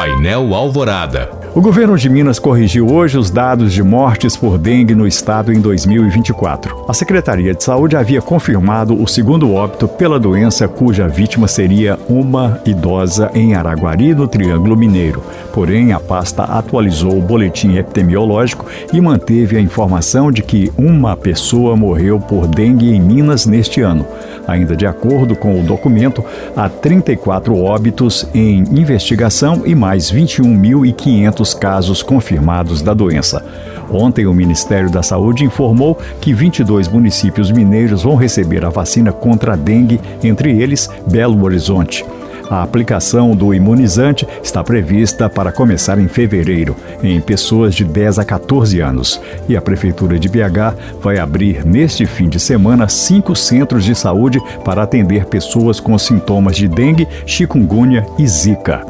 Painel Alvorada. O governo de Minas corrigiu hoje os dados de mortes por dengue no estado em 2024. A Secretaria de Saúde havia confirmado o segundo óbito pela doença, cuja vítima seria uma idosa em Araguari, no Triângulo Mineiro. Porém, a pasta atualizou o boletim epidemiológico e manteve a informação de que uma pessoa morreu por dengue em Minas neste ano. Ainda de acordo com o documento, há 34 óbitos em investigação e mais 21.500 casos confirmados da doença. Ontem, o Ministério da Saúde informou que 22 municípios mineiros vão receber a vacina contra a dengue, entre eles Belo Horizonte. A aplicação do imunizante está prevista para começar em fevereiro, em pessoas de 10 a 14 anos. E a Prefeitura de BH vai abrir neste fim de semana cinco centros de saúde para atender pessoas com sintomas de dengue, chikungunya e zika.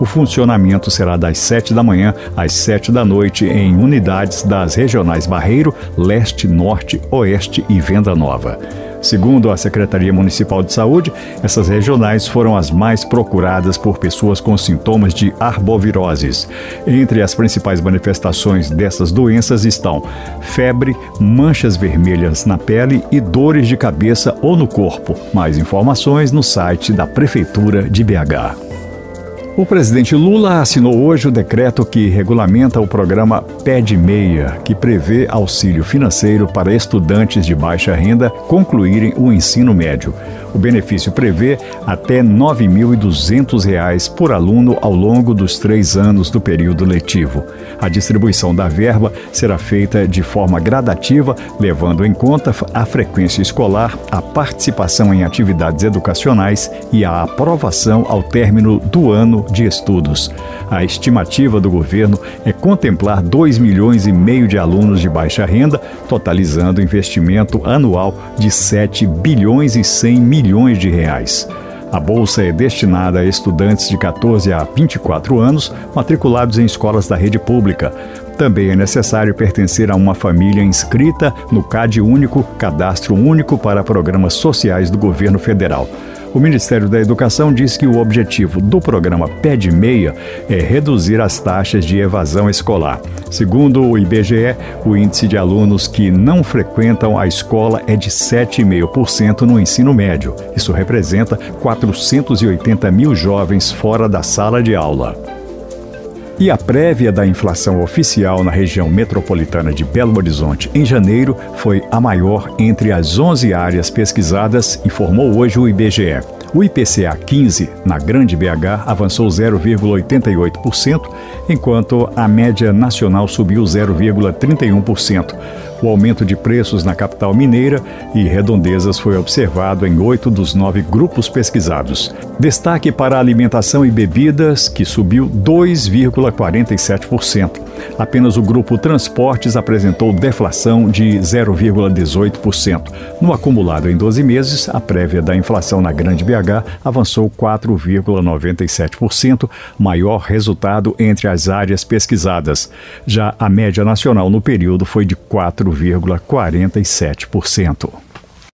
O funcionamento será das 7 da manhã às 7 da noite em unidades das regionais Barreiro, Leste, Norte, Oeste e Venda Nova. Segundo a Secretaria Municipal de Saúde, essas regionais foram as mais procuradas por pessoas com sintomas de arboviroses. Entre as principais manifestações dessas doenças estão febre, manchas vermelhas na pele e dores de cabeça ou no corpo. Mais informações no site da Prefeitura de BH. O presidente Lula assinou hoje o decreto que regulamenta o programa Pé de Meia, que prevê auxílio financeiro para estudantes de baixa renda concluírem o ensino médio. O benefício prevê até R$ 9.200 por aluno ao longo dos três anos do período letivo. A distribuição da verba será feita de forma gradativa, levando em conta a frequência escolar, a participação em atividades educacionais e a aprovação ao término do ano de estudos. A estimativa do governo é contemplar 2 milhões e meio de alunos de baixa renda, totalizando investimento anual de 7 bilhões e 100 milhões de reais. A bolsa é destinada a estudantes de 14 a 24 anos matriculados em escolas da rede pública. Também é necessário pertencer a uma família inscrita no CAD Único, Cadastro Único para Programas Sociais do Governo Federal. O Ministério da Educação diz que o objetivo do programa Pé de Meia é reduzir as taxas de evasão escolar. Segundo o IBGE, o índice de alunos que não frequentam a escola é de 7,5% no ensino médio. Isso representa 480 mil jovens fora da sala de aula. E a prévia da inflação oficial na região metropolitana de Belo Horizonte em janeiro foi a maior entre as 11 áreas pesquisadas, informou hoje o IBGE. O IPCA 15 na Grande BH avançou 0,88%, enquanto a média nacional subiu 0,31%. O aumento de preços na capital mineira e redondezas foi observado em oito dos nove grupos pesquisados. Destaque para alimentação e bebidas, que subiu 2,47%. Apenas o grupo Transportes apresentou deflação de 0,18%. No acumulado em 12 meses, a prévia da inflação na Grande BH avançou 4,97%, maior resultado entre as áreas pesquisadas. Já a média nacional no período foi de 4,47%.